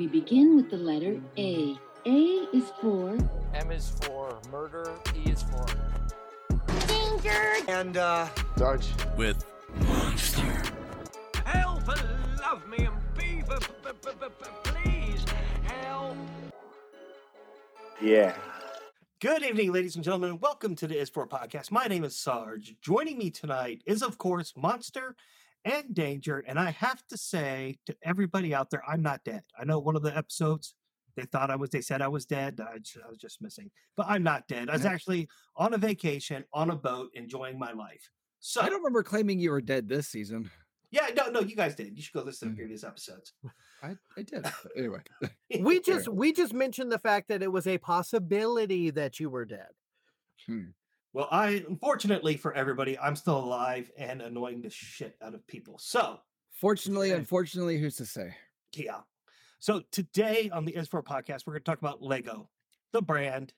We begin with the letter A. A is for M is for murder. E is for Danger. And, uh, Sarge. with Monster. Help! Love me and be, please help! Yeah. Good evening, ladies and gentlemen. Welcome to the Is For podcast. My name is Sarge. Joining me tonight is, of course, Monster and Danger. And I have to say to everybody out there, I'm not dead. I know one of the episodes they thought I was, they said I was dead. I was just missing, but I'm not dead. I was actually on a vacation on a boat enjoying my life. So, I don't remember claiming you were dead this season. yeah, no, no, you guys did. You should go listen to Mm. previous episodes. I, I did. Anyway, we just we just mentioned the fact that it was a possibility that you were dead. Well, I unfortunately for everybody, I'm still alive and annoying the shit out of people. So, fortunately, unfortunately, who's to say? yeah. So today on the Is For podcast, we're going to talk about Lego, the brand,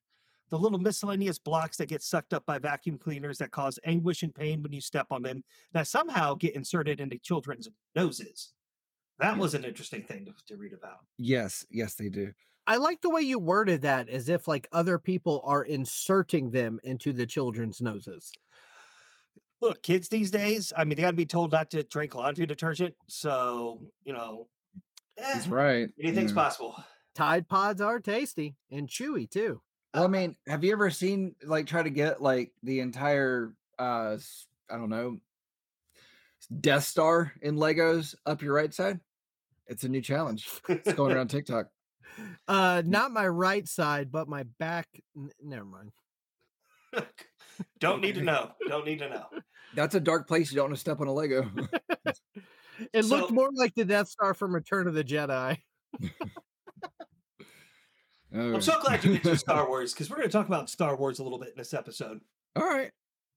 the little miscellaneous blocks that get sucked up by vacuum cleaners that cause anguish and pain when you step on them, that somehow get inserted into children's noses. That was an interesting thing to, to read about. Yes, yes, they do. I like the way you worded that as if like other people are inserting them into the children's noses. Look, kids these days, I mean, they got to be told not to drink laundry detergent. So, you know, eh, He's right. anything's yeah. possible. Tide pods are tasty and chewy too. Well, I mean, have you ever seen like try to get like the entire uh s- I don't know Death Star in Legos up your right side? It's a new challenge. It's going around TikTok. Uh not my right side, but my back. N- never mind. Don't need to know. Don't need to know. That's a dark place. You don't want to step on a Lego. It So- looked more like the Death Star from Return of the Jedi. Oh. I'm so glad you mentioned Star Wars because we're going to talk about Star Wars a little bit in this episode. All right.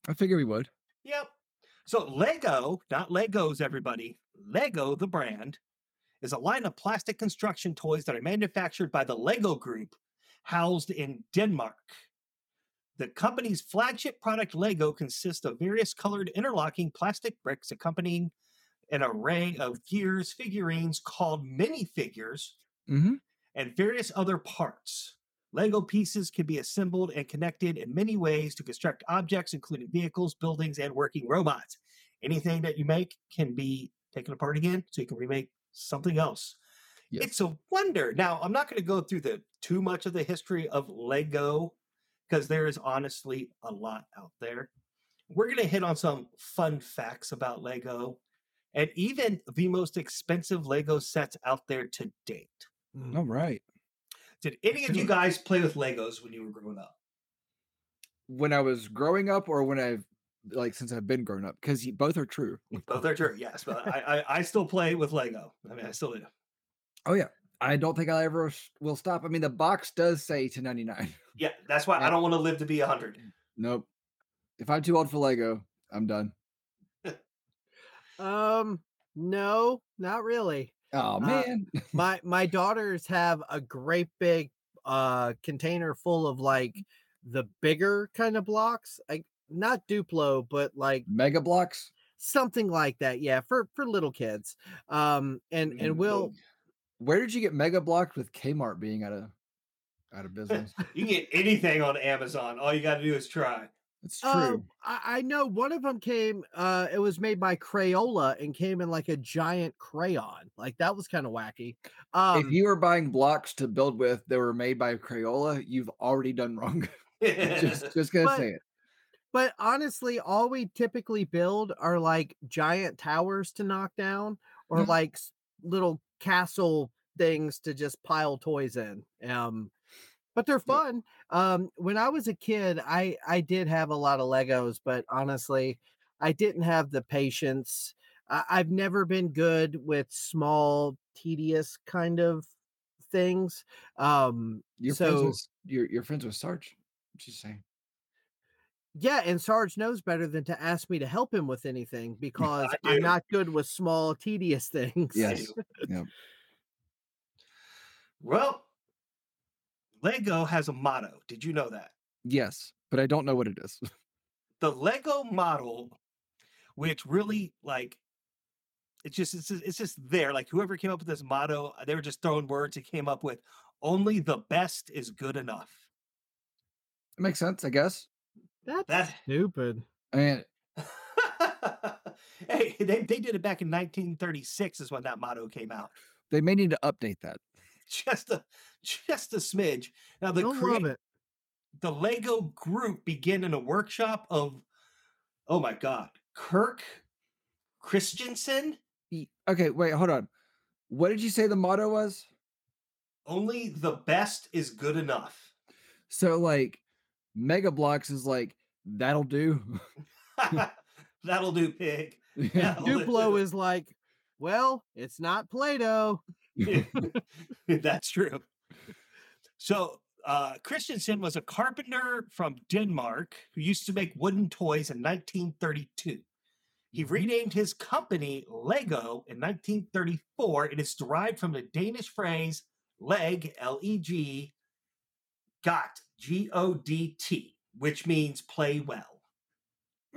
I figure we would. Yep. So Lego, not Legos, everybody. Lego, the brand, is a line of plastic construction toys that are manufactured by the Lego Group, housed in Denmark. The company's flagship product, Lego, consists of various colored interlocking plastic bricks accompanying an array of gears, figurines called minifigures, Mm-hmm. and various other parts. Lego pieces can be assembled and connected in many ways to construct objects, including vehicles, buildings, and working robots. Anything that you make can be taken apart again, so you can remake something else. Yes. It's a wonder. Now, I'm not going to go through the too much of the history of Lego because there is honestly a lot out there. We're going to hit on some fun facts about Lego and even the most expensive Lego sets out there to date. Mm. All right. Did any of you guys play with Legos when you were growing up? When I was growing up, or when I've like since I've been grown up, because both are true. Both are true, yes, but I, I I still play with Lego. I mean, I still do. Oh yeah. I don't think I ever will stop. I mean, the box does say to 99. Yeah, that's why I don't want to live to be hundred. Nope. If I'm too old for Lego, I'm done. Um, no, not really. Oh man. my my daughters have a great big uh container full of like the bigger kind of blocks like not duplo but like Mega Bloks. something like that yeah for for little kids um and and we'll Where did you get Mega blocked with Kmart being out of out of business? You can get anything on Amazon. All you got to do is try. It's true. um, I, I know one of them came uh it was made by crayola and came in like a giant crayon like that was kind of wacky um if you were buying blocks to build with that were made by Crayola, you've already done wrong. just just gonna But- say it. But honestly, all we typically build are like giant towers to knock down or Yeah. like little castle things to just pile toys in. Um, but they're fun. Um, when I was a kid, I I did have a lot of Legos, but honestly, I didn't have the patience. I, I've never been good with small, tedious kind of things. Um, You're friends with you're, you're friends with Sarge. She's saying. Yeah, and Sarge knows better than to ask me to help him with anything because I I'm not good with small, tedious things. Yes. Yep. Well, Lego has a motto. Did you know that? Yes, but I don't know what it is. The Lego model, which really like it's just it's just, it's just there. Like whoever came up with this motto, they were just throwing words. It came up with only the best is good enough. It makes sense, I guess. That's That stupid. I mean, hey, they, they did it back in 1936 is when that motto came out. they may need to update that. Just a just a smidge. Now the Don't crea- love it. the Lego group began in a workshop of oh my god, Kirk Christiansen. Okay, wait, hold on. What did you say the motto was? Only the best is good enough. So like Mega Bloks is like that'll do. That'll do, pig. That'll do. Duplo is like, well, it's not Play-Doh. That's true. So uh, Christiansen was a carpenter from Denmark who used to make wooden toys in 1932. He renamed his company Lego in 1934. It is derived from the Danish phrase leg, L E G, got, G O D T, which means play well.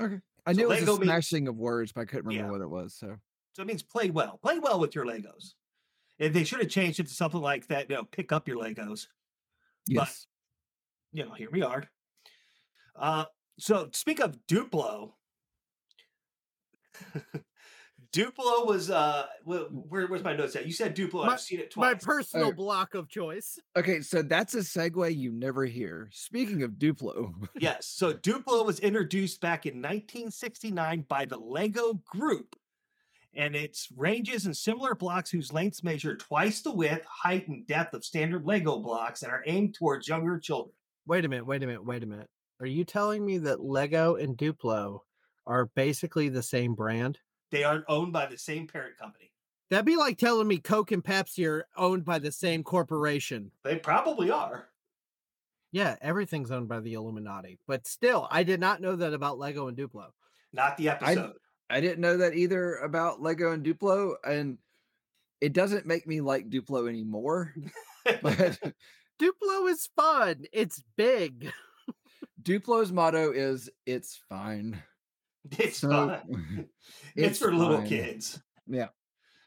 Okay. I So knew it was Lego a means- smashing of words, but I couldn't remember Yeah. what it was. So So it means play well. Play well with your Legos. And they should have changed it to something like that, you know, pick up your Legos. yes. you know, here we are. Uh, so speak of Duplo, Duplo was uh, where, where's my notes at? You said Duplo. My- I've seen it twice. My personal Oh. block of choice. Okay, so that's a segue you never hear. Speaking of Duplo, yes. So Duplo was introduced back in 1969 by the Lego Group, and its ranges in similar blocks whose lengths measure twice the width, height, and depth of standard Lego blocks and are aimed towards younger children. Wait a minute, wait a minute, wait a minute. Are you telling me that Lego and Duplo are basically the same brand? They aren't owned by the same parent company. That'd be like telling me Coke and Pepsi are owned by the same corporation. They probably are. Yeah, everything's owned by the Illuminati. But still, I did not know that about Lego and Duplo. Not the episode. I didn't know that either about Lego and Duplo, and it doesn't make me like Duplo anymore. But Duplo is fun. It's big. Duplo's motto is "It's fine." It's So, fun. It's, it's for little kids. Yeah.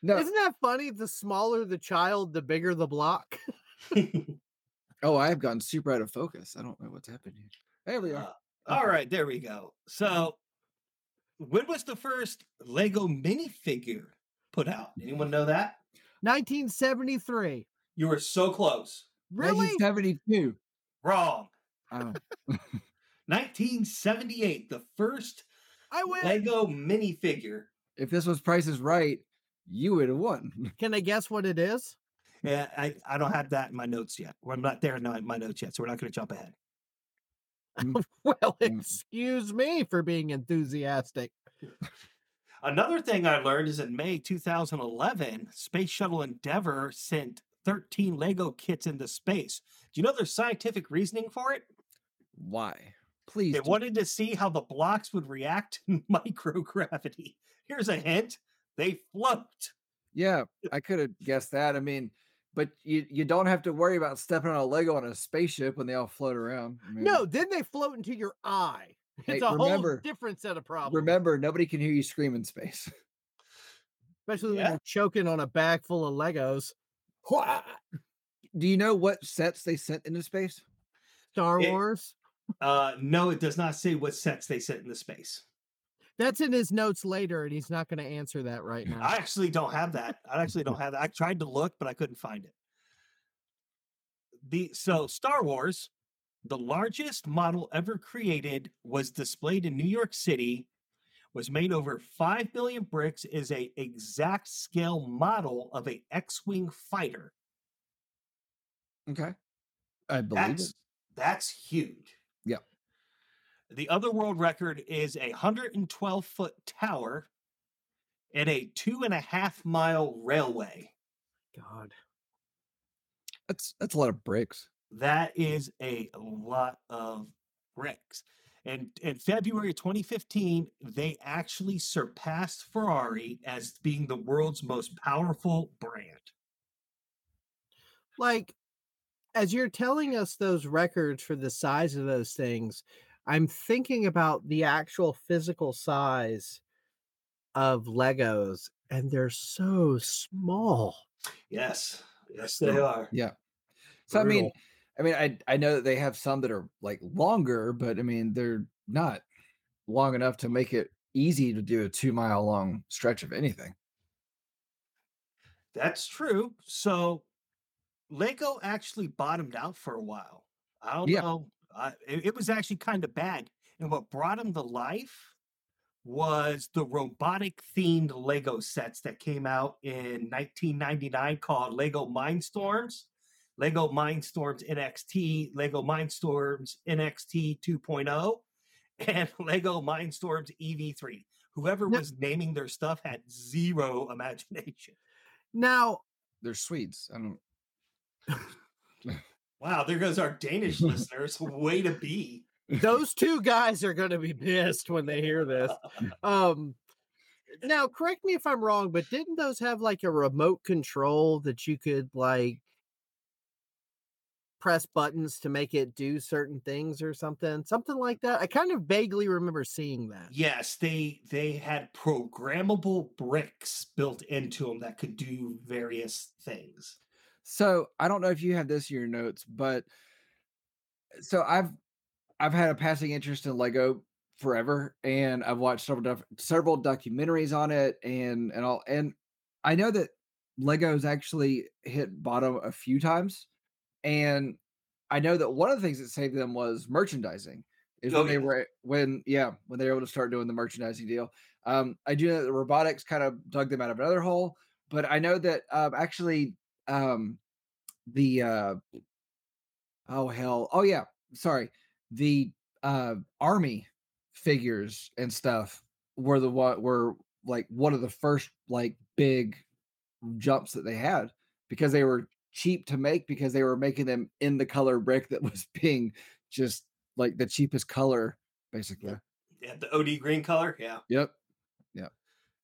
No. Isn't that funny? The smaller the child, the bigger the block. Oh, I have gotten super out of focus. I don't know what's happening. There we are. Uh, all right, there we go. So, when was the first Lego minifigure put out? Anyone know that? 1973. You were so close. Really? 1972. Wrong. Oh, 1978, the first I win. Lego minifigure. if this was Price is Right, you would have won. Can I guess what it is? Yeah, I, I don't have that in my notes yet. Or I'm not there in my my notes yet, so we're not going to jump ahead. Well, Mm. excuse me for being enthusiastic. Another thing I learned is in May 2011, Space Shuttle Endeavour sent 13 Lego kits into space. Do you know there's scientific reasoning for it? Why? Please. They do. wanted to see how the blocks would react to microgravity. Here's a hint they float. Yeah, I could have guessed that. I mean, but you you don't have to worry about stepping on a Lego on a spaceship when they all float around. I mean, No, then they float into your eye. Hey, It's a remember- whole different set of problems. Remember, nobody can hear you scream in space. especially when Yeah. you're choking on a bag full of Legos. Do you know what sets they sent into space? Star It- Wars. Uh, no, it does not say what sets they set in the space. That's in his notes later, and he's not going to answer that right now. I actually don't have that. I actually don't have that. I tried to look, but I couldn't find it. The so Star Wars, the largest model ever created, was displayed in New York City. Was made over five million bricks. Is a exact scale model of a X-wing fighter. Okay, I believe That's it. that's huge. Yeah. The other world record is a 112 foot tower and a two and a half mile railway. God. That's that's a lot of bricks. That is a lot of bricks. And in February 2015, they actually surpassed Ferrari as being the world's most powerful brand. Like, as you're telling us those records for the size of those things, I'm thinking about the actual physical size of Legos. and they're so small. Yes, yes, they are. Yeah. So I mean, I mean, I I know that they have some that are like longer, but I mean, they're not long enough to make it easy to do a two mile long stretch of anything. That's true. So Lego actually bottomed out for a while. I don't Yeah. know. I, it, it was actually kind of bad. And what brought him to life was the robotic themed Lego sets that came out in 1999 called Lego Mindstorms, Lego Mindstorms NXT, Lego Mindstorms NXT 2.0, oh, and Lego Mindstorms EV3. Whoever Now- was naming their stuff had zero imagination. Now, They're Swedes. I don't. Wow, there goes our Danish listeners. Way to be. those two guys are going to be pissed when they hear this. Um, now, correct me if I'm wrong, but didn't those have like a remote control that you could like press buttons to make it do certain things or something? Something like that. I kind of vaguely remember seeing that. Yes, they they had programmable bricks built into them that could do various things. So I don't know if you have this in your notes, but so I've I've had a passing interest in Lego forever, and I've watched several doc- several documentaries on it, and and all, and I know that Lego's actually hit bottom a few times, and I know that one of the things that saved them was merchandising. Is Oh, when they yeah. were when yeah when they were able to start doing the merchandising deal. Um, I do know that the robotics kind of dug them out of another hole, but I know that um, actually um the uh oh hell oh yeah sorry the uh army figures and stuff were the what were like one of the first like big jumps that they had because they were cheap to make because they were making them in the color brick that was being just like the cheapest color basically Yeah, the OD green color. Yeah. Yep. Yep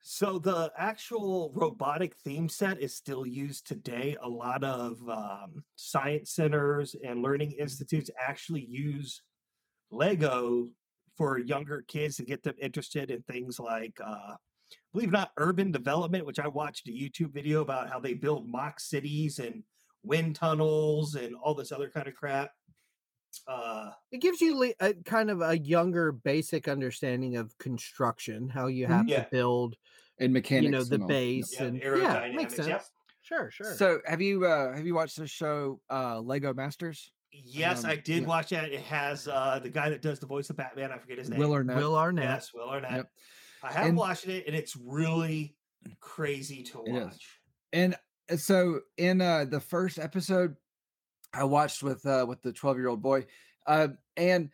So the actual robotic theme set is still used today. A lot of um, science centers and learning institutes actually use Lego for younger kids to get them interested in things like, uh, believe it or not, urban development. Which I watched a YouTube video about how they build mock cities and wind tunnels and all this other kind of crap. Uh, It gives you li- a kind of a younger basic understanding of construction, how you have Yeah. to build, and mechanics you know, the and base, yeah, and yeah, aerodynamics. it makes sense. Yep. Sure, sure. so have you uh have you watched the show uh lego masters Yes, Um, I did yeah. watch that. It has uh, the guy that does the voice of Batman. I forget his name. will or no Will Arnett. Yes, Will Arnett. Yep. I have And- watched it, and it's really crazy to watch. and uh, so in uh the first episode i watched with uh with the 12 year old boy uh and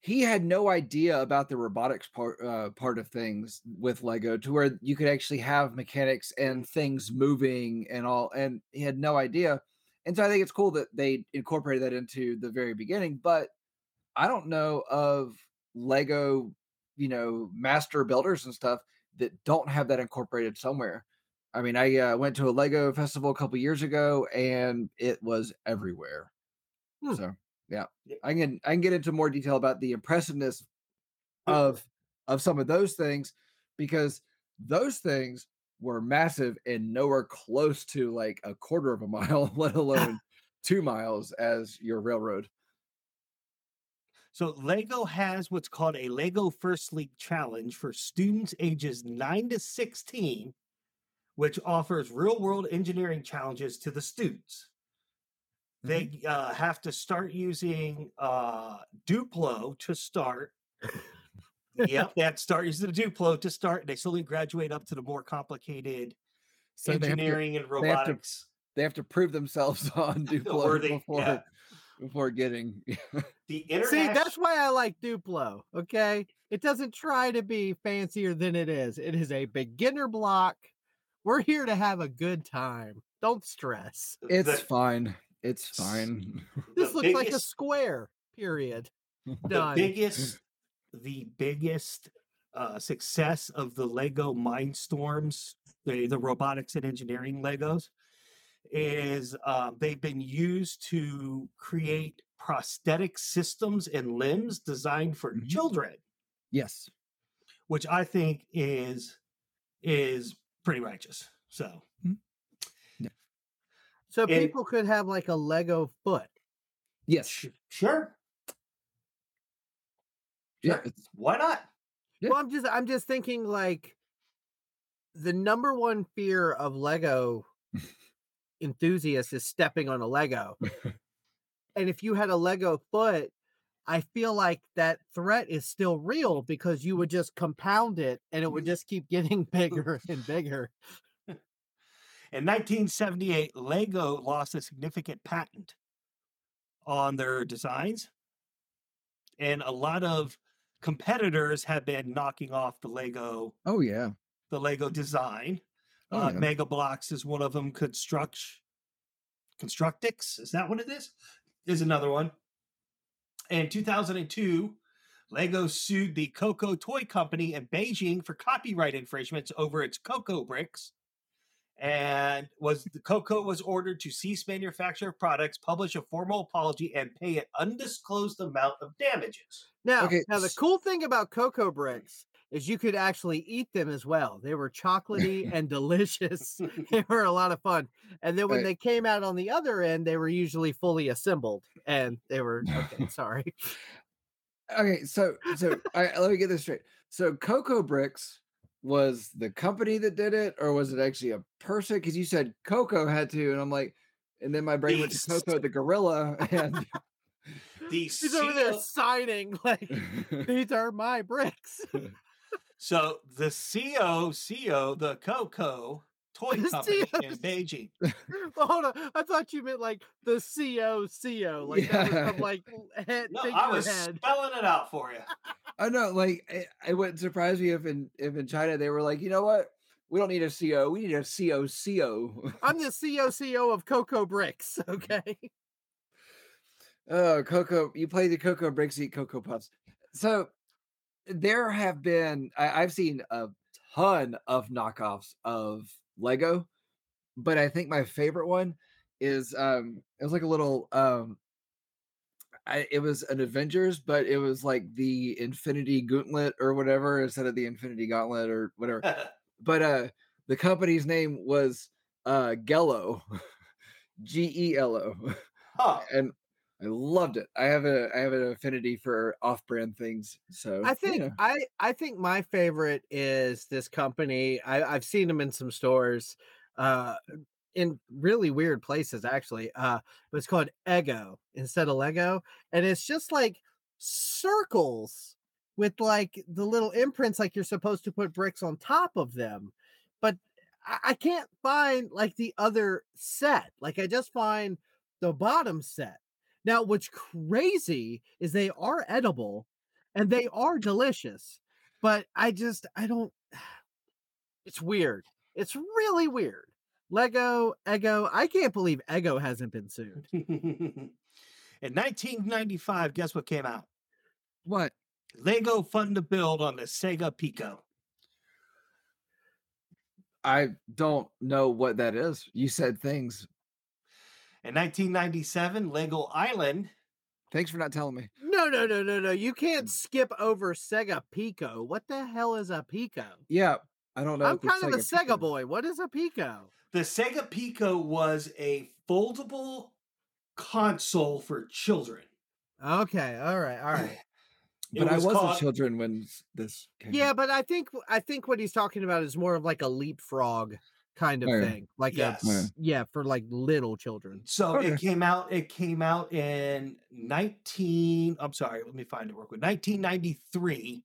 he had no idea about the robotics part uh part of things with lego to where you could actually have mechanics and things moving and all and he had no idea and so i think it's cool that they incorporated that into the very beginning but i don't know of lego you know master builders and stuff that don't have that incorporated somewhere I mean, I uh, went to a Lego festival a couple years ago, and it was everywhere. Hmm. So, yeah, I can I can get into more detail about the impressiveness of of some of those things because those things were massive and nowhere close to like a quarter of a mile, let alone two miles as your railroad. So Lego has what's called a Lego First League Challenge for students ages 9 to 16, which offers real-world engineering challenges to the students. They uh, have to start using uh, Duplo to start. yep, they have to start using the Duplo to start. and They slowly graduate up to the more complicated So have, to, engineering and they have to- robotics. they have to prove themselves on Duplo before yeah. before getting. The See, that's why I like Duplo. Okay. It doesn't try to be fancier than it is. It is a beginner block. We're here to have a good time. Don't stress. it's the- fine. It's fine. This the looks like a square, period. the Done. biggest the biggest uh, success of the lego mindstorms the, the robotics and engineering legos is uh, they've been used to create prosthetic systems and limbs designed for Mhm. children yes. which i think is is pretty righteous. So mm-hmm. yeah. So And- people could have like a Lego foot. Yes. sh- sure, Yeah. sure. it's- why not? Yeah. Well, I'm just I'm just thinking like the number one fear of Lego enthusiasts is stepping on a Lego. and if you had a Lego foot, I feel like that threat is still real because you would just compound it and it would just keep getting bigger and bigger. In 1978, Lego lost a significant patent on their designs, and a lot of competitors have been knocking off the Lego Oh yeah. the Lego design. Oh, uh, yeah. Mega Bloks is one of them. Construct Constructix is that what it is? Is another one. In 2002, Lego sued the Coco Toy Company in Beijing for copyright infringements over its Coco bricks. And was the Coco was ordered to cease manufacture of products, publish a formal apology, and pay an undisclosed amount of damages. Now, Okay, now the cool thing about cocoa bricks is you could actually eat them as well. They were chocolatey and delicious. they were a lot of fun. And then when Right. they came out on the other end, they were usually fully assembled, and they were okay. Sorry. Okay, so so I, let me get this straight. So Cocoa Bricks was the company that did it, or was it actually a person? Because you said Coco had to, and I'm like, and then my brain went to. Coco the gorilla, and The He's over there signing like these are my bricks. So the CO, CO, the Coco toy The company in CO. Beijing. well, hold on. I thought you meant like the CO CO, like that was Yeah. some like head No, I was figurehead. spelling it out for you. I know, like, it, it wouldn't surprise me if in if in China they were like, you know what, we don't need a CO, we need a COCO. I'm the COCO of Cocoa Bricks. Okay. Oh, Cocoa, you play the Cocoa Bricks, eat Cocoa Puffs. So there have been, I, I've seen a ton of knockoffs of Lego, but I think my favorite one is um it was like a little um I, it was an Avengers, but it was like the Infinity Gauntlet or whatever instead of the Infinity Gauntlet or whatever. But uh the company's name was uh Gello, G E L O huh. and I loved it. I have a I have an affinity for off-brand things. So I think know. I I think my favorite is this company. I, I've seen them in some stores, uh, in really weird places actually. Uh, it's called Ego instead of Lego, and it's just like circles with like the little imprints, like you're supposed to put bricks on top of them. But I, I can't find like the other set. Like I just find the bottom set. Now, what's crazy is they are edible and they are delicious, but I just, I don't, it's weird. It's really weird. Lego, Ego, I can't believe Ego hasn't been sued. In 1995, guess what came out? what? Lego Fun to Build on the Sega Pico. I don't know what that is. You said things. In 1997, Lego Island. Thanks for not telling me. No, no, no, no, no. You can't mm. skip over Sega Pico. What the hell is a Pico? Yeah, I don't know. I'm kind of a Sega Pico- Sega boy. What is a Pico? The Sega Pico was a foldable console for children. Okay, all right, all right. It But I was wasn't called- children when this came. Yeah, out. but I think I think what he's talking about is more of like a leapfrog kind of yeah. thing. Like Yes. a yeah, for like little children. So Okay. it came out. It came out in 19. I'm sorry. Let me find it real quick. 1993,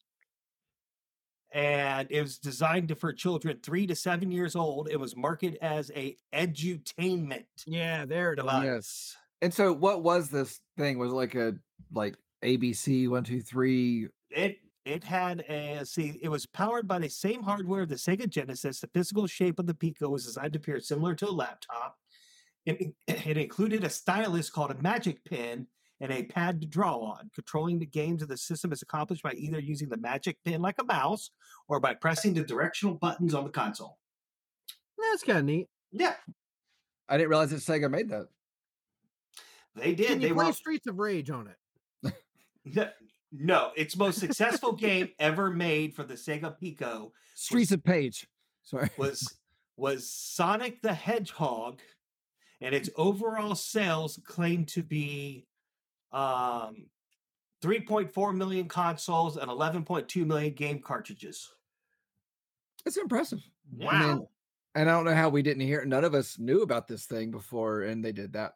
and it was designed for children three to seven years old. It was marketed as a edutainment Yeah, there it is. device. Yes. And so, what was this thing? Was it like a like ABC one two three? It it had a see. It was powered by the same hardware of the Sega Genesis. The physical shape of the Pico was designed to appear similar to a laptop. It, it included a stylus called a Magic Pen and a pad to draw on. Controlling the games of the system is accomplished by either using the Magic Pen like a mouse or by pressing the directional buttons on the console. That's kind of neat. Yeah, I didn't realize that Sega made that. they did. Can they you play were Streets of Rage on it? no, its most successful game ever made for the Sega Pico Streets of Page. Sorry. was was Sonic the Hedgehog, and its overall sales claimed to be um, 3.4 million consoles and 11.2 million game cartridges. It's impressive. Wow. I mean, and I don't know how we didn't hear. None of us knew about this thing before, and they did that.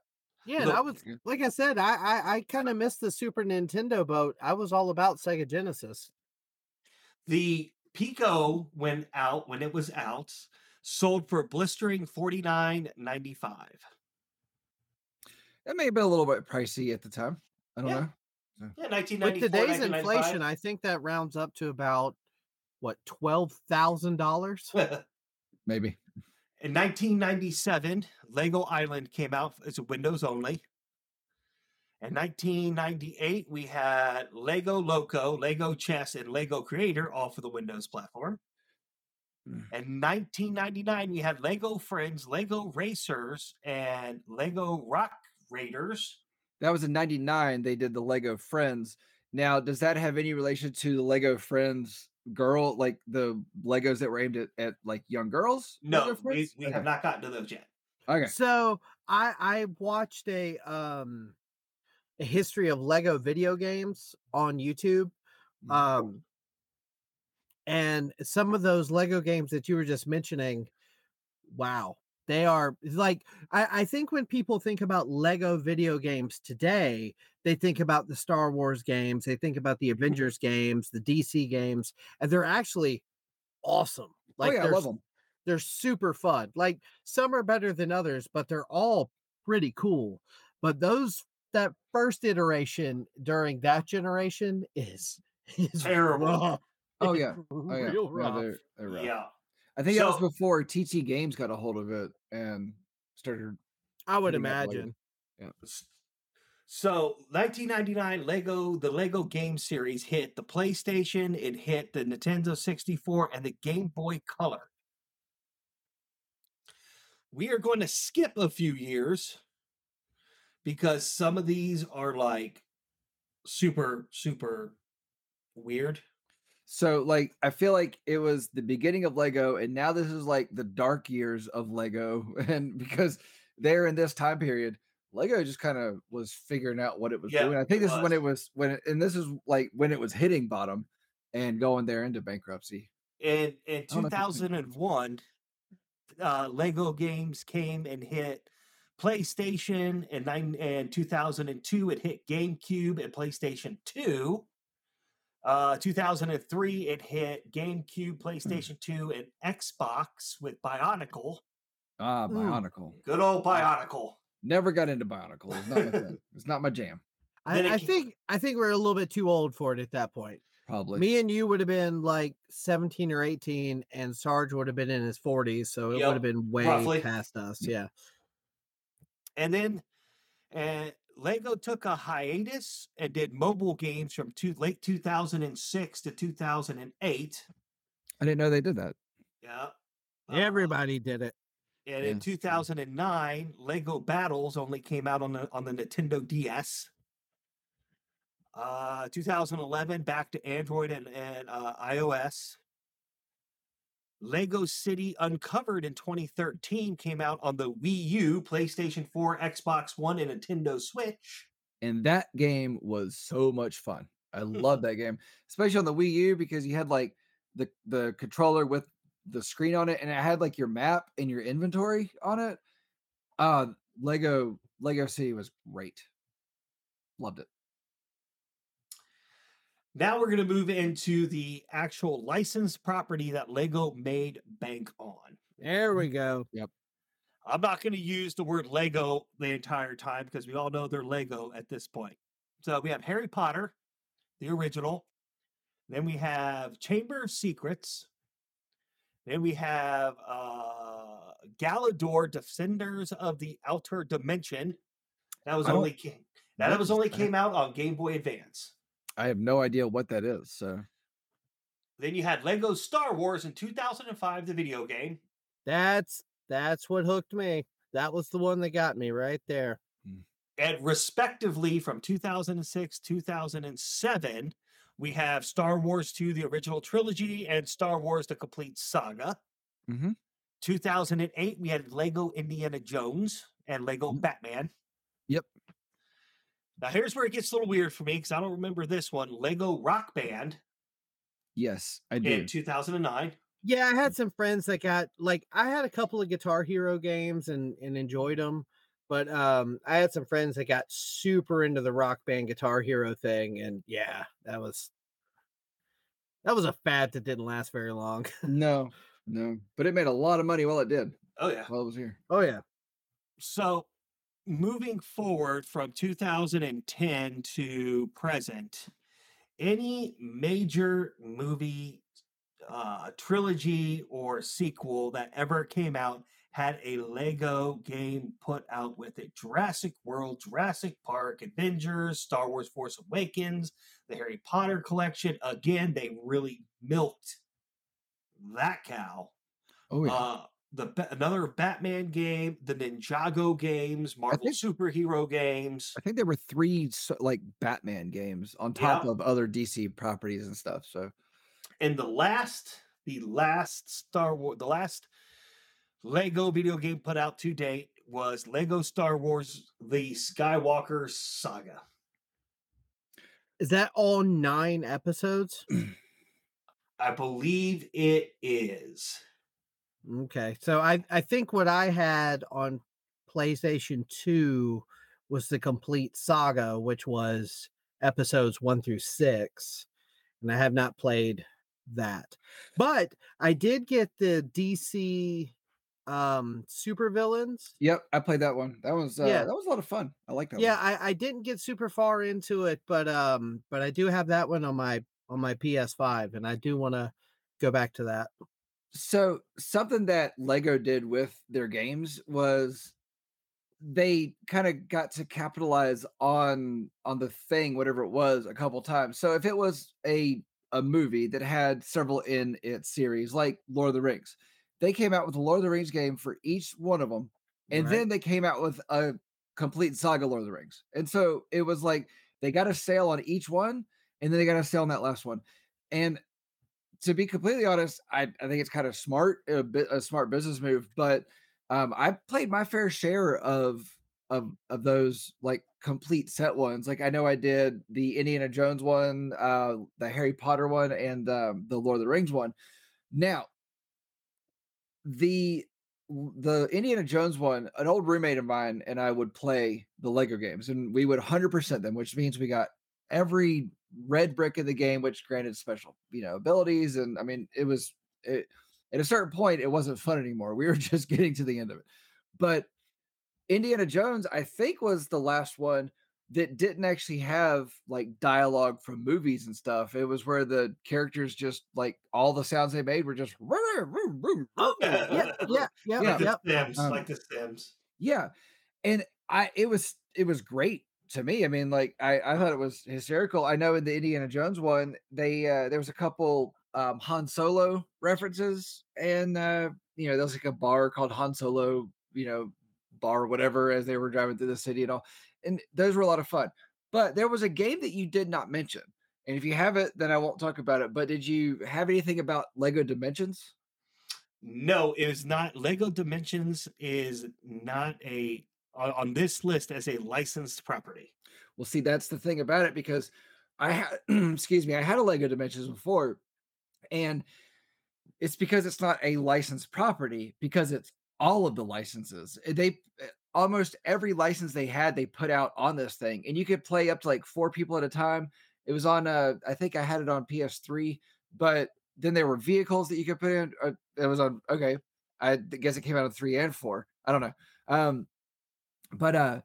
Yeah, Look, I was like I said, I I, I kind of missed the Super Nintendo boat. I was all about Sega Genesis. the Pico went out when it was out, sold for blistering 49.95. That may have been a little bit pricey at the time. I don't Yeah. know. Yeah, With today's inflation, I think that rounds up to about what twelve thousand dollars. Maybe. In 1997, Lego Island came out as a Windows only. In 1998, we had Lego Loco, Lego Chess, and Lego Creator, all for the Windows platform. Mm. In 1999, we had Lego Friends, Lego Racers, and Lego Rock Raiders. That was in '99. They did the Lego Friends. Now, does that have any relation to the Lego Friends girl, like the Legos that were aimed at, at like young girls? No, we, we okay. have not gotten to those yet. Okay. So I I watched a um a history of Lego video games on YouTube. Mm. Um and some of those Lego games that you were just mentioning, wow. They are like I, I think when people think about Lego video games today, they think about the Star Wars games, they think about the mm-hmm. Avengers games, the DC games, and they're actually awesome. Oh, like oh yeah, I they're love them. they're super fun. Like some are better than others, but they're all pretty cool. But those that first iteration during that generation is is Terrible. rough. Oh yeah. Oh yeah. real No, rough. they're, they're rough. Yeah. I think that was before TT Games got a hold of it and started. I would putting out Lego. imagine. S- So, 1999, Lego, the Lego game series hit the PlayStation, it hit the Nintendo 64, and the Game Boy Color. We are going to skip a few years because some of these are like super, super weird. So like I feel like it was the beginning of Lego, and now this is like the dark years of Lego, and because they're in this time period, Lego just kind of was figuring out what it was Yeah, doing. I think this is when it was when, it, and this is like when it was hitting bottom and going there into bankruptcy. In in don't know if it's- 2001, uh, Lego games came and hit PlayStation, and nine and 2002 it hit GameCube and PlayStation 2. Uh, 2003 it hit GameCube, PlayStation 2, and Xbox with Bionicle. Ah, Mm. Bionicle. Good old Bionicle. Never got into Bionicle. It's not my thing. It's not my jam. I, I think I think we're a little bit too old for it at that point. Probably. Me and you would have been like 17 or 18, and Sarge would have been in his 40s, so it Yep, would have been way roughly. past us. Yeah. And then uh, Lego took a hiatus and did mobile games from two, late 2006 to 2008. I didn't know they did that. Yeah. Uh, Everybody did it. And Yeah, in 2009, Lego Battles only came out on the on the Nintendo DS. Uh, 2011, back to Android and, and uh, iOS. Lego City Uncovered in 2013 came out on the Wii U, PlayStation 4, Xbox One, and Nintendo Switch. and that game was so much fun. I love that game, especially on the Wii U because you had like the the controller with the screen on it, and it had like your map and your inventory on it. Uh Lego Lego City was great. Loved it. Now we're going to move into the actual licensed property that Lego made bank on. There we go. Yep. I'm not going to use the word Lego the entire time because we all know they're Lego at this point. So we have Harry Potter, the original. Then we have Chamber of Secrets. Then we have uh, Galidor, Defenders of the Outer Dimension. That was I don't- only came, that What was only came out on Game Boy Advance. I have no idea what that is. So Then you had Lego Star Wars in 2005, the video game. That's that's what hooked me. That was the one that got me right there. and respectively from 2006 2007 we have star wars 2 the original trilogy and star wars the complete saga Mhm. 2008, we had Lego Indiana Jones and Lego Mhm. Batman. Yep. Now, here's where it gets a little weird for me because I don't remember this one Lego Rock Band Yes, I did. in 2009. Yeah, I had some friends that got like I had a couple of Guitar Hero games and and enjoyed them, but um I had some friends that got super into the Rock Band Guitar Hero thing, and yeah, that was that was a fad that didn't last very long. No, no, but it made a lot of money while it did. Oh, yeah. While it was here. Oh yeah, So, moving forward from 2010 to present, any major movie, uh, trilogy, or sequel that ever came out had a Lego game put out with it. Jurassic World, Jurassic Park, Avengers, Star Wars Force Awakens, the Harry Potter collection. Again, they really milked that cow. Oh yeah. Uh, the another Batman game, the Ninjago games, Marvel think- superhero games. I think there were three like Batman games on top Yeah. of other DC properties and stuff. So And the last, the last Star Wars, the last Lego video game put out to date was Lego Star Wars: The Skywalker Saga. is that all nine episodes? I believe it is. Okay, so I I think what I had on PlayStation Two was the complete saga, which was episodes one through six, and I have not played that. But I did get the DC um super villains. yep, I played that one. That was uh, Yeah. that was a lot of fun. I like that. Yeah, one. I, I didn't get super far into it, but um but I do have that one on my on my PS5 and I do want to go back to that. So something that Lego did with their games was they kind of got to capitalize on on the thing whatever it was a couple times. So if it was a a movie that had several in its series like Lord of the Rings, they came out with a Lord of the Rings game for each one of them and Right. then they came out with a complete saga Lord of the Rings. And so it was like they got a sale on each one and then they got a sale on that last one. And to be completely honest, I, I think it's kind of smart, a bit a smart business move. But um, I played my fair share of of of those like complete set ones. Like I know I did the Indiana Jones one, uh, the Harry Potter one, and um, the Lord of the Rings one. Now, the the Indiana Jones one, an old roommate of mine and I would play the Lego games, and we would hundred percent them, which means we got every red brick in the game, which granted special, you know, abilities. And I mean, it was it, at a certain point, it wasn't fun anymore. We were just getting to the end of it. But Indiana Jones, I think, was the last one that didn't actually have like dialogue from movies and stuff. It was where the characters just like all the sounds they made were just Yeah, yeah, yeah, Yeah. like yeah. the Sims, Um, like the Sims. Yeah. And I it was it was great to me. I mean, like I, I thought it was hysterical. I know in the Indiana Jones one, they uh there was a couple um Han Solo references and uh you know, there was like a bar called Han Solo, you know, bar or whatever as they were driving through the city and all. And those were a lot of fun. But there was a game that you did not mention. And if you have it, then I won't talk about it. But did you have anything about Lego Dimensions? No, it is not. Lego Dimensions is not a on, this list as a licensed property. Well, see, that's the thing about it because I had, excuse me, I had a Lego Dimensions before, and it's because it's not a licensed property because it's all of the licenses. Uh, They uh, almost every license they had they put out on this thing, and you could play up to like four people at a time. It was on, uh, I think I had it on PS3, but then there were vehicles that you could put in. Uh, it was on, okay, I guess it came out on three and four. I don't know. Um, but uh,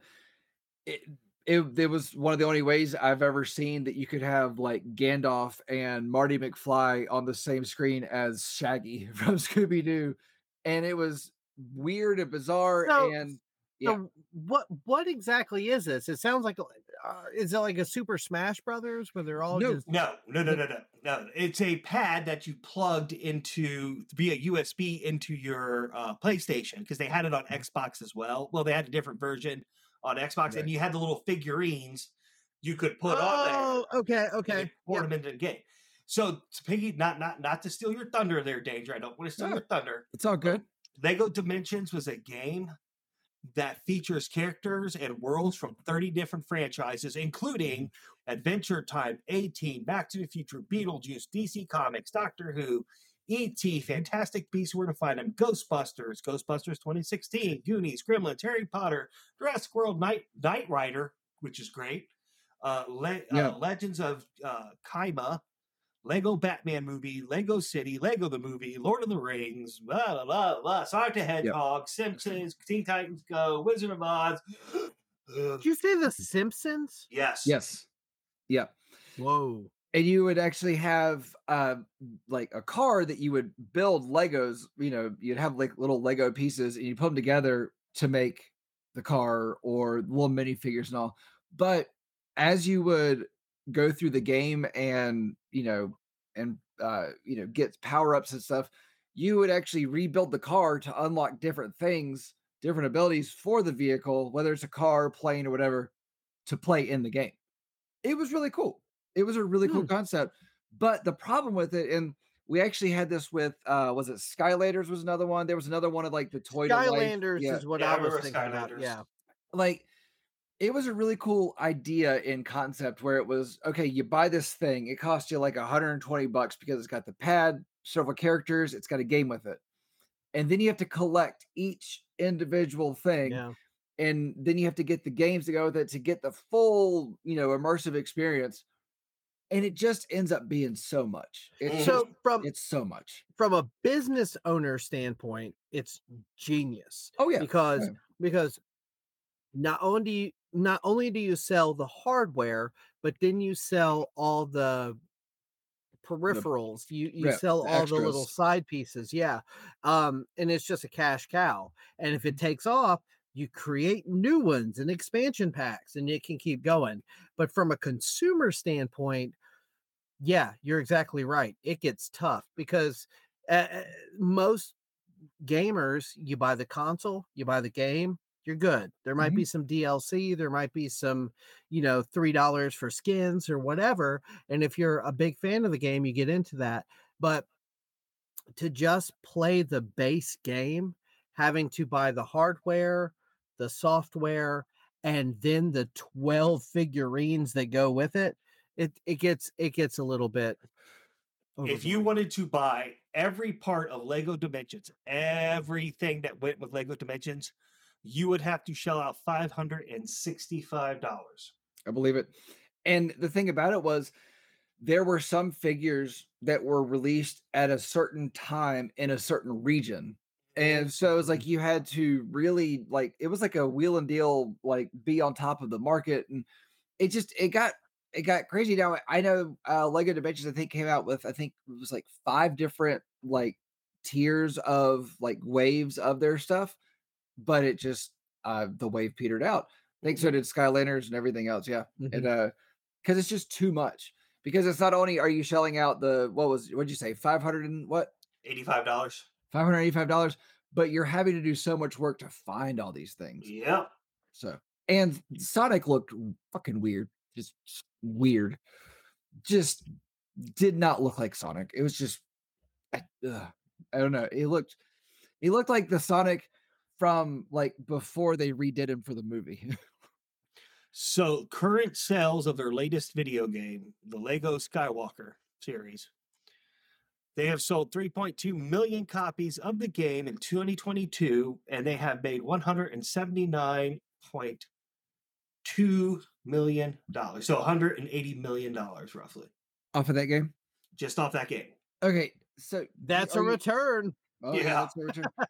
it, it it was one of the only ways I've ever seen that you could have like Gandalf and Marty McFly on the same screen as Shaggy from Scooby Doo, and it was weird and bizarre. So- and yeah. So what what exactly is this? It sounds like uh, is it like a Super Smash Brothers where they're all No. just No, no, no, no, no, no. It's a pad that you plugged into via USB into your uh, PlayStation because they had it on Xbox as well. Well, they had a different version on Xbox, Right. and you had the little figurines you could put on there. Oh, okay, okay. port yeah. them into the game. So to piggy, not not not to steal your thunder, there, danger. I don't want to steal No. your thunder. it's all good. Lego Dimensions was a game that features characters and worlds from 30 different franchises, including Adventure Time, A-Team, Back to the Future, Beetlejuice, DC Comics, Doctor Who, E.T., Fantastic Beasts, Where to Find Them, Ghostbusters, Ghostbusters 2016, Goonies, Gremlins, Harry Potter, Jurassic World, Knight, Knight Rider, which is great, uh, Le- Yeah. uh, Legends of uh, Chima, Lego Batman movie, Lego City, Lego the movie, Lord of the Rings, blah blah blah, blah Sonic the Hedgehog, Simpsons, Teen Titans Go, Wizard of Oz. Did you say The Simpsons? yes. Yes. Yeah. Whoa. and you would actually have uh like a car that you would build legos you know you'd have like little lego pieces and you put them together to make the car or little minifigures and all but as you would go through the game and you know and uh you know get power ups and stuff you would actually rebuild the car to unlock different things different abilities for the vehicle whether it's a car plane or whatever to play in the game it was really cool it was a really cool Hmm. concept but the problem with it and we actually had this with uh was it skylanders was another one there was another one of like the toy to. Skylanders yeah is what Yeah, I was thinking about. Yeah. like it was a really cool idea in concept where it was okay you buy this thing it costs you like 120 bucks because it's got the pad several characters it's got a game with it. And then you have to collect each individual thing Yeah. and then you have to get the games to go with it to get the full you know immersive experience and it just ends up being so much. It's mm-hmm. So just- from it's so much. from a business owner standpoint, it's genius oh yeah. Oh, because yeah. because not only do you, not only do you sell the hardware, but then you sell all the peripherals. You you yeah, sell all the little side pieces. Yeah. Um, and it's just a cash cow. And if it takes off, you create new ones and expansion packs, and it can keep going. But from a consumer standpoint, yeah, you're exactly right. It gets tough because uh, most gamers, you buy the console, you buy the game, you're good. There might Mhm. be some DLC, there might be some, you know, three dollars for skins or whatever. And if you're a big fan of the game, you get into that. But to just play the base game, having to buy the hardware, the software, and then the 12 figurines that go with it, it it gets it gets a little bit If you wanted to buy every part of Lego Dimensions, everything that went with Lego Dimensions, you would have to shell out five hundred and sixty-five dollars. I believe it. And the thing about it was there were some figures that were released at a certain time in a certain region. And so it was like you had to really like it was like a wheel and deal like be on top of the market and it just it got it got crazy now I know uh Lego Dimensions I think came out with I think it was like five different like tiers of like waves of their stuff but it just uh the wave petered out. I think so did Skylanders and everything else. Yeah Mhm. and uh because it's just too much because it's not only are you shelling out the what was what'd you say 500 and what Eighty-five dollars. 585 dollars but you're having to do so much work to find all these things Yeah. so and sonic looked fucking weird just weird just did not look like sonic it was just I, ugh, I don't know it looked it looked like the sonic from like before they redid him for the movie So current sales of their latest video game, the Lego Skywalker series, they have sold 3.2 million copies of the game in 2022, and they have made 179.2 million dollars. So 180 million dollars roughly, off of that game just off that game. okay so That's a are you- return. Oh, Yeah.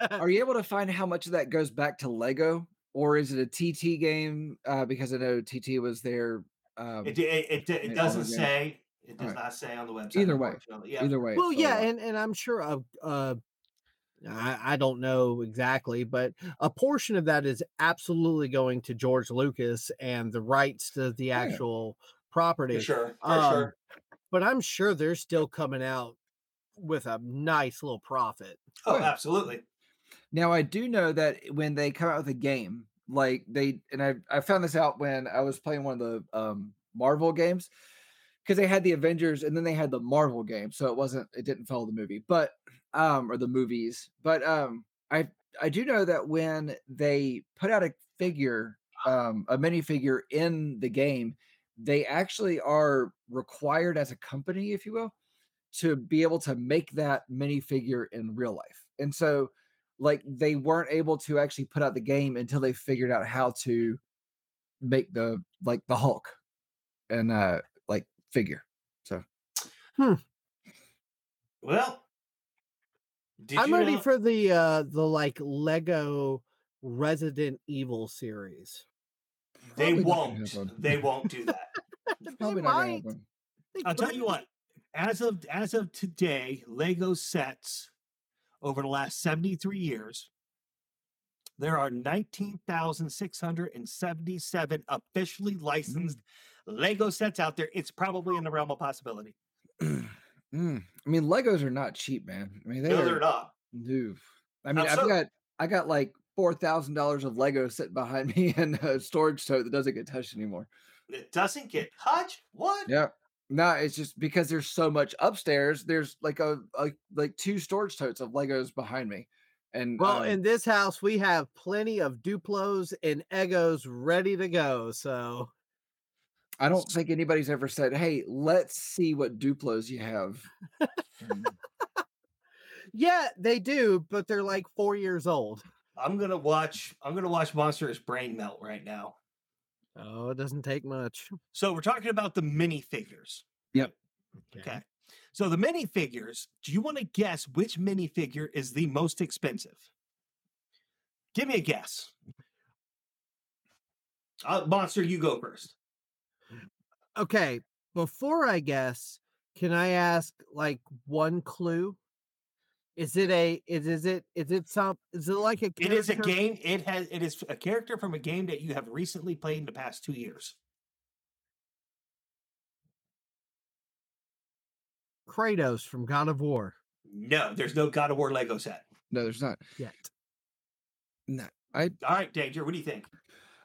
a are you able to find how much of that goes back to Lego, or is it a TT game? Uh, because I know TT was there. Um, It it, it, it doesn't say. It does Alright. not say on the website. Either way. Yeah. either way. well, yeah, and and I'm sure a uh I, I don't know exactly, but a portion of that is absolutely going to George Lucas and the rights to the yeah. actual property. For sure. For Um, sure. But I'm sure they're still coming out with a nice little profit. Oh, yeah. absolutely. Now I do know that when they come out with a game, like they and I I found this out when I was playing one of the um Marvel games because they had the Avengers and then they had the Marvel game, so it wasn't it didn't follow the movie, but um or the movies, but um I I do know that when they put out a figure, um, a minifigure in the game, they actually are required as a company, if you will, to be able to make that minifigure in real life. And so, like, they weren't able to actually put out the game until they figured out how to make the like the Hulk and uh like figure. So hmm. Well, did I'm you ready know- for the uh the like Lego Resident Evil series. They Probably won't. They won't do that. They probably not gonna might. I'll tell you what. As of as of today, Lego sets over the last 73 years, there are 19,677 officially licensed Lego sets out there. It's probably in the realm of possibility. Mm, I mean, Legos are not cheap, man. I mean, they No, are, they're not. Oof. I mean, I've got I got like four thousand dollars of Lego sitting behind me in a storage tote that doesn't get touched anymore. It doesn't get touched. What? Yeah. No, it's just because there's so much upstairs. There's like a, a like two storage totes of Legos behind me, and Well, um, in this house, we have plenty of Duplos and Egos ready to go. So I don't think anybody's ever said, "Hey, let's see what Duplos you have." Mm, yeah, they do, but they're like four years old. I'm gonna watch. I'm gonna watch Monster's Brain Melt right now. Oh, it doesn't take much. So we're talking about the minifigures. Yep. Okay. So the minifigures, do you want to guess which minifigure is the most expensive? Give me a guess. Uh, Monster, you go first. Okay, before I guess, can I ask like one clue? Is it a is is it is it some is it like a It is a game. It has. It is a character from a game that you have recently played in the past two years. Kratos from God of War No, there's no God of War Lego set. No, there's not. yet. No, I All right, Danger. What do you think?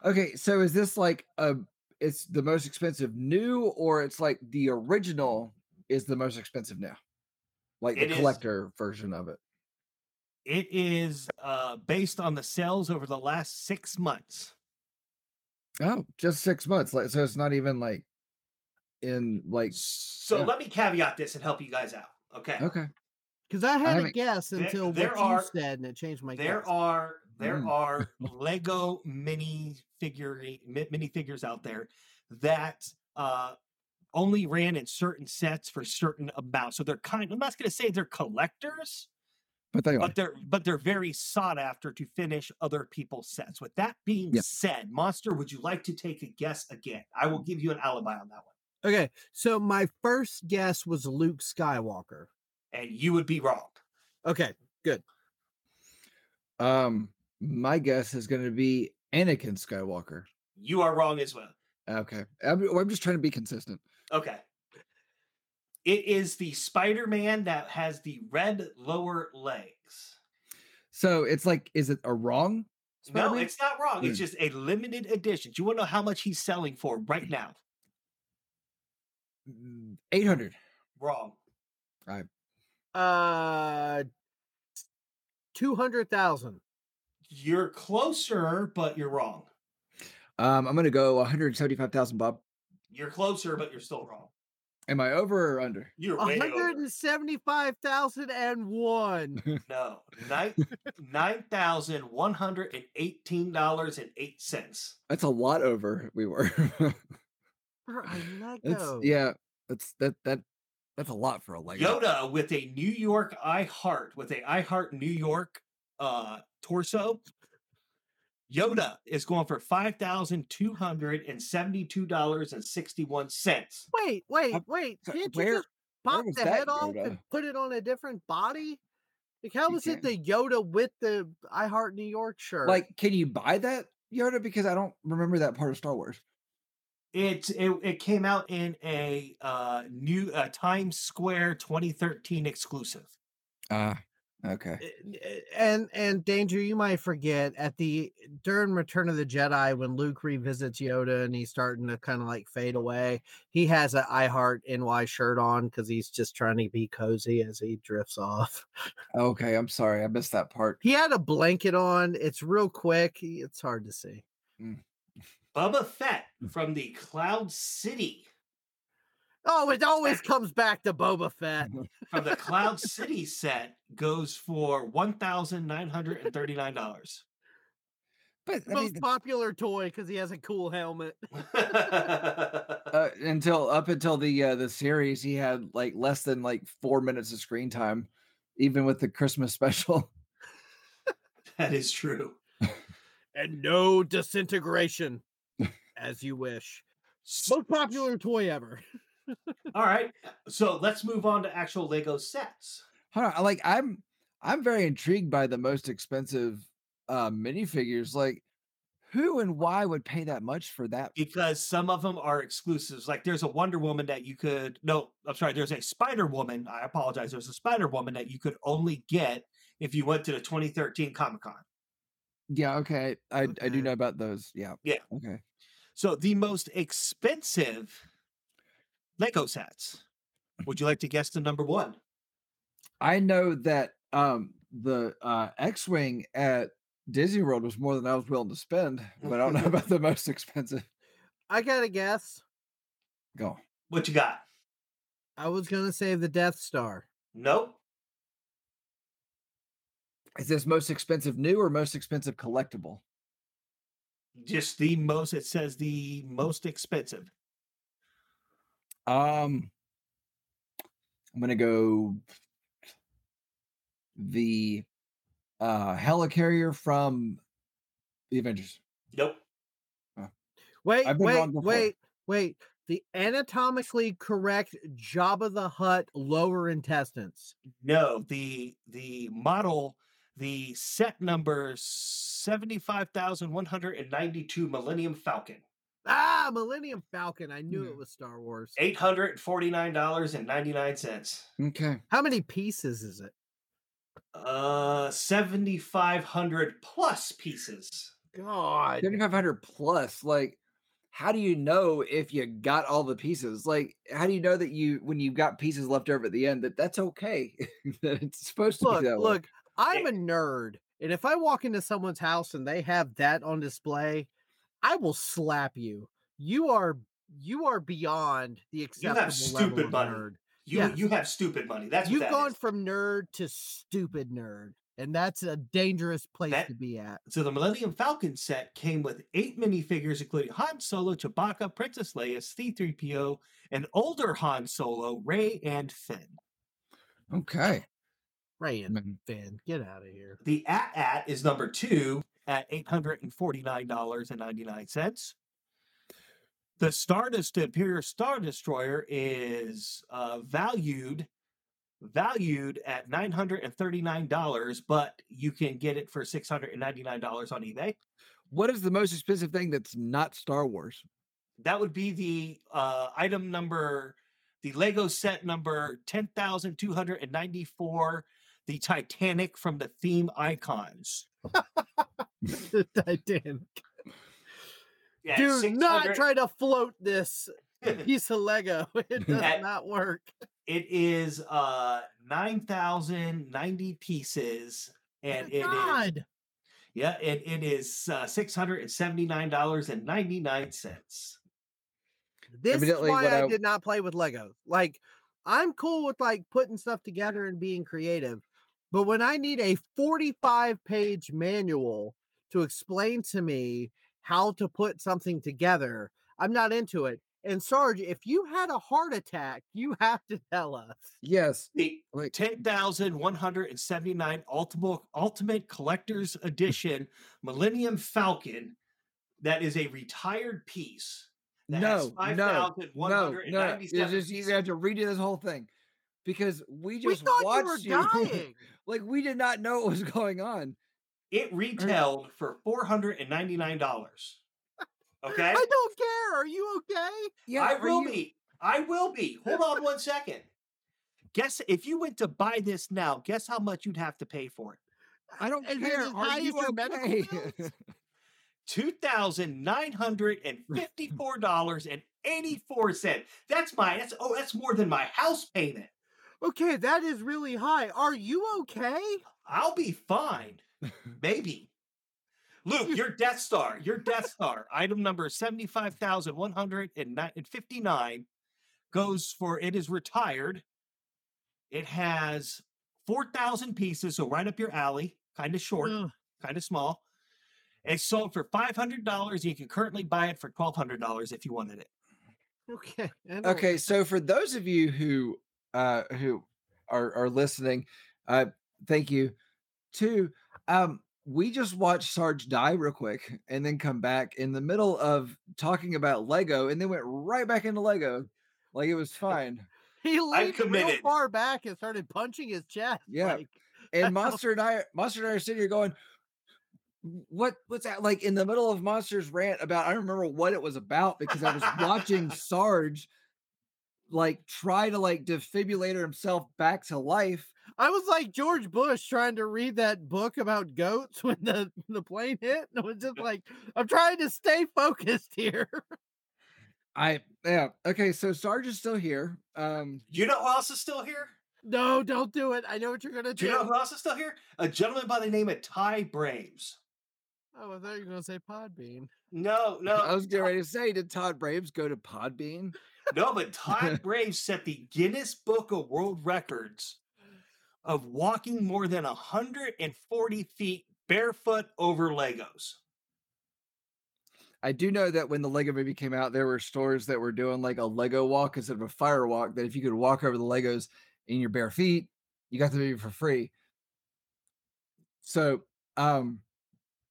okay. So is this like a? It's the most expensive new, or it's like the original is the most expensive now, like It the is- collector version of it. It is uh, based on the sales over the last six months. Oh, just six months. Like, so it's not even like in like. So Yeah. let me caveat this and help you guys out. Okay. Okay. Because I had a haven't- guess There- until there what are- you said, and it changed my there guess. are there Mm. are Lego mini figure mini figures out there that uh only ran in certain sets for certain amounts. So they're kind I'm not gonna say they're collectors, But they are. but they're but they're very sought after to finish other people's sets. With that being Yeah. said, Monster, would you like to take a guess again? I will give you an alibi on that one. Okay, so my first guess was Luke Skywalker. And you would be wrong. Okay, good. Um, my guess is going to be Anakin Skywalker. You are wrong as well. Okay, I'm, I'm just trying to be consistent. Okay. It is the Spider-Man that has the red lower legs. So it's like, is it a wrong? No, Spider-Man? it's not wrong. It's Hmm. just a limited edition. Do you want to know how much he's selling for right now? Mm, eight hundred. Wrong. Right? Uh, two hundred thousand. You're closer, but you're wrong. Um, I'm going to go one hundred seventy-five thousand. Bob, You're closer, but you're still wrong. am I over or under? You're One way hundred over. and seventy-five thousand and one. No, nine nine thousand one hundred and eighteen dollars and eight cents. That's a lot over. We were. For a That's, Lego. yeah, that's that that that's a lot for a Lego. Yoda with a New York I Heart with a I Heart New York uh torso. Yoda is going for five thousand two hundred and seventy-two dollars and sixty-one cents. Wait, wait, Uh, wait! where- you just pop the head off and put it on a different body? Like, how You was it the Yoda with the I Heart New York shirt? Like, can you buy that Yoda? Because I don't remember that part of Star Wars. It, it it came out in a uh new uh, Times Square 2013 exclusive. Ah, Okay. Eh, eh, and and danger you might forget at the during return of the jedi when luke revisits yoda and he's starting to kind of like fade away he has a i heart ny shirt on because he's just trying to be cozy as he drifts off Okay. I'm sorry. I missed that part. he had a blanket on it's real quick it's hard to see mm. Boba Fett mm. from the Cloud City. Oh it always comes back to boba fett From the Cloud City set goes for one thousand nine hundred and thirty nine dollars. But I most mean, popular toy because he has a cool helmet uh, until up until the uh, the series, he had like less than like four minutes of screen time, even with the Christmas special. that is true. and no disintegration as you wish most popular toy ever All right, so let's move on to actual Lego sets. Hold on, like I'm I'm very intrigued by the most expensive uh minifigures. Like, who and why would pay that much for that? because some of them are exclusives. Like there's a Wonder Woman that you could no, I'm sorry, there's a Spider Woman. I apologize. There's a Spider Woman that you could only get if you went to the 2013 Comic Con. Yeah, okay. I I do know about those. Yeah. Yeah. Okay. So the most expensive Lego sets. Would you like to guess the number one? I know that um the uh X-wing at Disney World was more than I was willing to spend, but I don't know about the most expensive. i gotta guess Go. What you got? i was gonna say the death star Nope. Is this most expensive new or most expensive collectible? Just the most. It says the most expensive. Um, I'm gonna go the uh helicarrier from the Avengers. Nope. Wait, wait, wait, wait. The anatomically correct Jabba the Hutt lower intestines. No. The the model, the set number seventy five thousand one hundred and ninety two Millennium Falcon. Ah, Millennium Falcon. I knew Yeah. it was Star Wars. Eight hundred and forty nine dollars and ninety nine cents. Okay. How many pieces is it? Uh, seventy five hundred plus pieces. God. 7500 plus like how do you know if you got all the pieces like how do you know that you when you got pieces left over at the end that that's okay that it's supposed to Look, be that way look, I'm a nerd. And if I walk into someone's house and they have that on display, I will slap you. You are you are beyond the You acceptable have level stupid of money. nerd. You Yes. you have stupid money. That's You've that gone is. from nerd to stupid nerd, and that's a dangerous place That- to be at. So the Millennium Falcon set came with eight minifigures, including Han Solo, Chewbacca, Princess Leia, C-3PO, and older Han Solo, Rey, and Finn. okay Rey and Finn, get out of here. The AT-AT is number two at eight hundred and forty-nine dollars and ninety-nine cents. The Stardust the Imperial Star Destroyer is uh, valued valued at nine hundred and thirty-nine dollars, but you can get it for six hundred and ninety-nine dollars on eBay. what is the most expensive thing that's not star wars That would be the uh, item number, the Lego set number 10,294, the Titanic from the theme icons. the Titanic. Yeah, Do not try to float this piece of Lego. It does At- not work. It is uh 9,090 pieces. And it is, God. yeah, and it is uh, $679.99. This Evidently is why I, I- did not play with Legos. Like, I'm cool with like putting stuff together and being creative, but when I need a 45 page manual to explain to me how to put something together, I'm not into it. And Sarge, if you had a heart attack, you have to tell us. yes The like 10,179 ultimate ultimate collector's edition Millennium Falcon that is a retired piece. that has no no no no it's 5,197 just you have to redo this whole thing because we We just thought watched you were you dying. Like we did not know what was going on It retailed for $499. Okay? I don't care. Are you okay? yeah I will you- be. I will be. Hold on one second. Guess if you went to buy this now, guess how much you'd have to pay for it? I don't it care. Are you okay? Two thousand nine hundred and fifty-four dollars and eighty-four cent. That's my that's oh that's more than my house payment. Okay, that is really high. Are you okay? I'll be fine. Maybe. Luke, your Death Star, your Death Star, item number 75,159 goes for it is retired. It has 4,000 pieces, so right up your alley, kind of short, Ugh. kind of small. It's sold for $500. You can currently buy it for $1,200 if you wanted it. Okay. Okay, so for those of you who uh who are are listening, uh thank you. Two, um we just watched Sarge die real quick and then come back in the middle of talking about Lego and then went right back into Lego. Like it was fine. He leaned real far back and started punching his chest. Yeah. like, And Monster and I Monster and I are sitting here going, what what's that like in the middle of Monster's rant about I don't remember what it was about because I was watching Sarge like try to like defibrillator himself back to life I was like George Bush trying to read that book about goats when the, the plane hit. And it was just like, I'm trying to stay focused here. I yeah okay. So Sarge is still here. Um, You know who else is still here? No, don't do it. I know what you're gonna Do do. you know who else is still here? A gentleman by the name of Ty Braves. Oh, I thought you were gonna say Podbean. No, no. I was getting ready to say, did Todd Braves go to Podbean? No, but Todd Graves set the Guinness Book of World Records of walking more than 140 feet barefoot over Legos. I do know that when the Lego movie came out, there were stores that were doing like a Lego walk instead of a fire walk. That if you could walk over the Legos in your bare feet, you got the movie for free. So, um,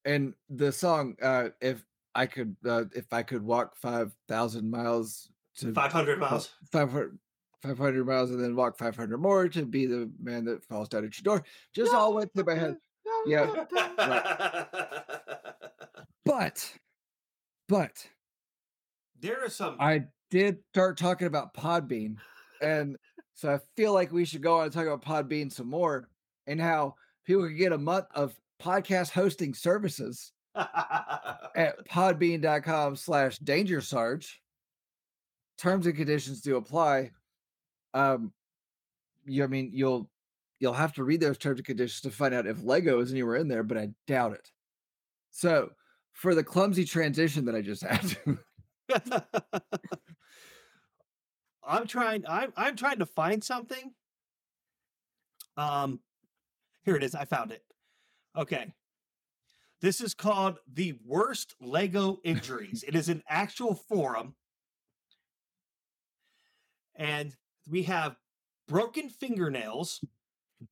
and the song, uh, if I could, uh, if I could walk five thousand miles to 500 miles. 500, 500 miles and then walk 500 more to be the man that falls down at your door. Just all went through my head. Yeah. But, but there are some. I did start talking about Podbean. And so I feel like we should go on and talk about Podbean some more and how people can get a month of podcast hosting services at podbean.com slash danger sarge. Terms and conditions do apply. Um, you, I mean, you'll you'll have to read those terms and conditions to find out if Lego is anywhere in there, but I doubt it. So, for the clumsy transition that I just had, I'm trying. I'm I'm trying to find something. Um, here it is. I found it. Okay. This is called the worst Lego injuries. it is an actual forum, and we have broken fingernails.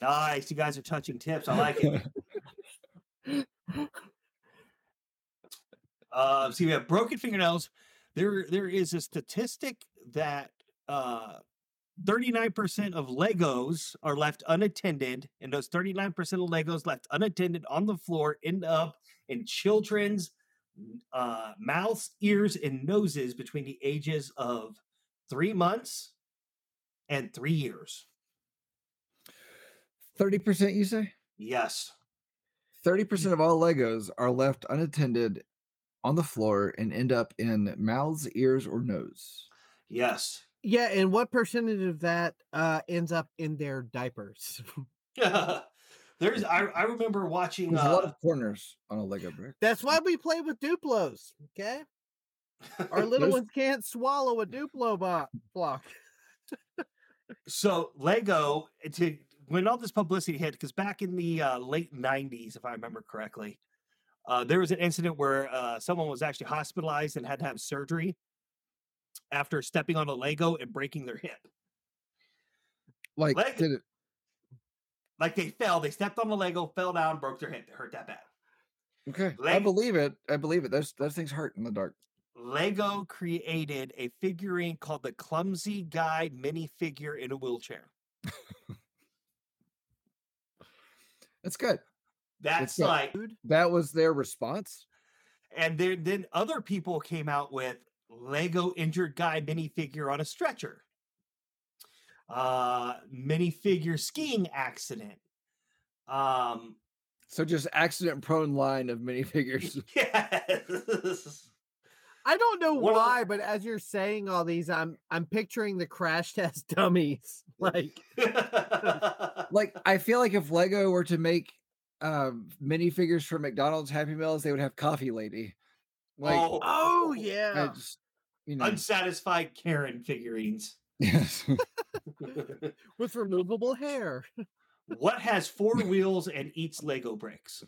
Nice, you guys are touching tips. I like it. Uh, so you have broken fingernails. There, there is a statistic that uh, 39% of Legos are left unattended, and those 39% of Legos left unattended on the floor end up in children's uh, mouths, ears, and noses between the ages of three months and three years. 30% you say? Yes. 30% of all Legos are left unattended on the floor and end up in mouths, ears, or nose. Yes. Yeah, and what percentage of that uh ends up in their diapers? There's I, I remember watching There's a lot uh, of corners on a Lego brick. That's why we play with Duplos. Okay, our little ones can't swallow a Duplo bo- block. So Lego eh, to when all this publicity hit, because back in the uh, late '90s, if I remember correctly, uh, there was an incident where uh, someone was actually hospitalized and had to have surgery after stepping on a Lego and breaking their hip. Like, did it? Like they fell, they stepped on the Lego, fell down, broke their hip. It hurt that bad. Okay, I believe it. I believe it. Those those things hurt in the dark. Lego created a figurine called the Clumsy Guy minifigure in a wheelchair. That's good. That's good. like That was their response. And then, then other people came out with Lego injured guy minifigure on a stretcher. uh, minifigure skiing accident. Um, So just accident prone line of minifigures. yes. I don't know of the- why, but as you're saying all these, I'm I'm picturing the crash test dummies. Like like I feel like if Lego were to make um minifigures for McDonald's Happy Meals, they would have Coffee Lady. Like oh, Oh yeah. just, you know, unsatisfied Karen figurines. yes. With removable hair. what has four wheels and eats Lego bricks?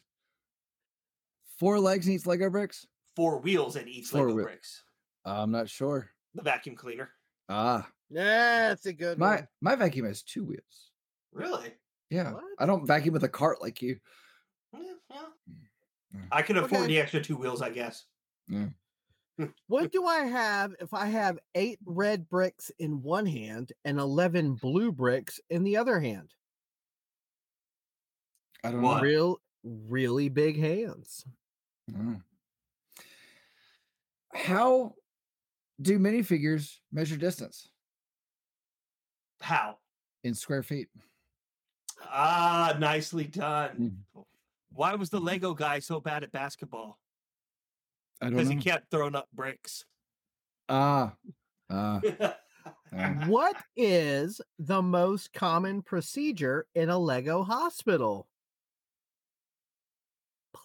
Four legs and eats Lego bricks. Four wheels and each Four Lego wheel- bricks. I'm not sure. The vacuum cleaner. Ah, Yeah, that's a good my one. my vacuum has two wheels. Really? Yeah, What? I don't vacuum with a cart like you. Yeah. Mm. I can afford Okay. the extra two wheels, I guess. Yeah. what do I have if I have eight red bricks in one hand and eleven blue bricks in the other hand? I don't What? Real, really big hands. know. How do minifigures measure distance How? in square feet? Ah, nicely done. Mm. Why was the Lego guy so bad at basketball? I don't Because he kept throwing up bricks. Ah, ah, ah. What is the most common procedure in a Lego hospital?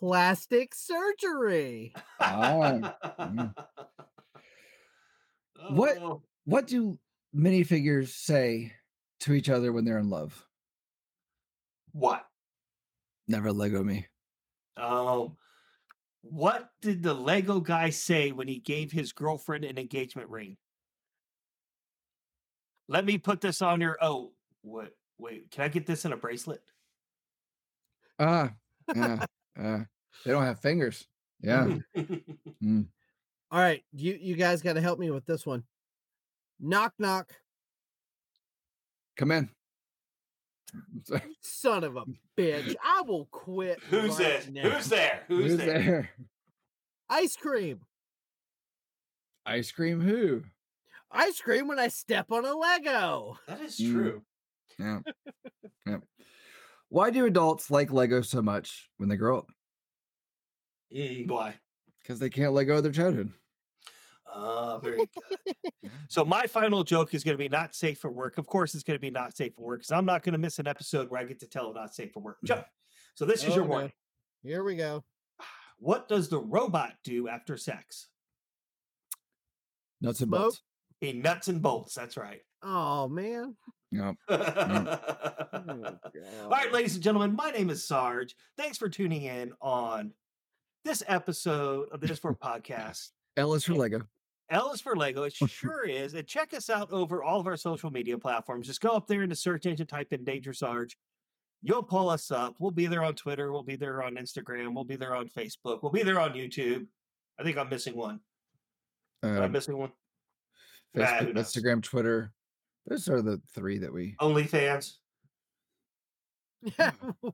Plastic surgery. Ah, mm. What- Oh, What do minifigures say to each other when they're in love? What? Never Lego me. Oh, what did the Lego guy say when he gave his girlfriend an engagement ring? Let me put this on your. Oh, what? Wait, can I get this in a bracelet? Ah, yeah, ah. They don't have fingers. Yeah. All right, you you guys got to help me with this one. Knock knock, Come in. son of a bitch! I will quit. Who's right this? now. Who's there? Who's, Who's there? there? Ice cream. Ice cream who? Ice cream when I step on a Lego. That is Mm. true. Yeah. yeah. Why do adults like Lego so much when they grow up? Eh, Why? Because they can't let go of their childhood. Ah, very good. so my final joke is going to be not safe for work. Of course, it's going to be not safe for work because I'm not going to miss an episode where I get to tell not safe for work. Joke. So this is your Oh, no. warning. Here we go. What does the robot do after sex? Nuts and bolts. He nuts and bolts. That's right. Oh man. All Oh, right, God. ladies and gentlemen, my name is Sarge. Thanks for tuning in on this episode of the Is For podcast. L is for Lego. L is for Lego. It sure is. And check us out over all of our social media platforms. Just go up there in the search engine, type in Danger Sarge. You'll pull us up. We'll be there on Twitter. We'll be there on Instagram. We'll be there on Facebook. We'll be there on YouTube. I think I'm missing one. Am I Uh, missing one? Facebook? Instagram, Twitter. Those are the three that we. OnlyFans.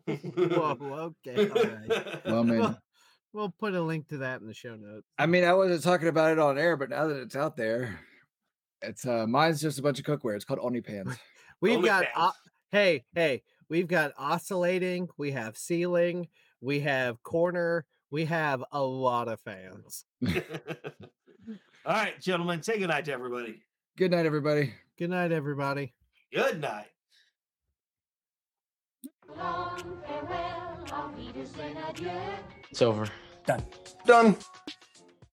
Whoa. Okay. All right. Well, I mean, Well, we'll put a link to that in the show notes. I mean, I wasn't talking about it on air, but now that it's out there, it's uh, mine's just a bunch of cookware. It's called OnlyPans. We've got OnlyFans. o- hey, hey, we've got oscillating, we have ceiling, we have corner, we have a lot of fans. All right, gentlemen, say good night to everybody. Good night, everybody. Good night, everybody. Good night. Long farewell, auf Wiedersehen, adieu. It's over. Done. Done.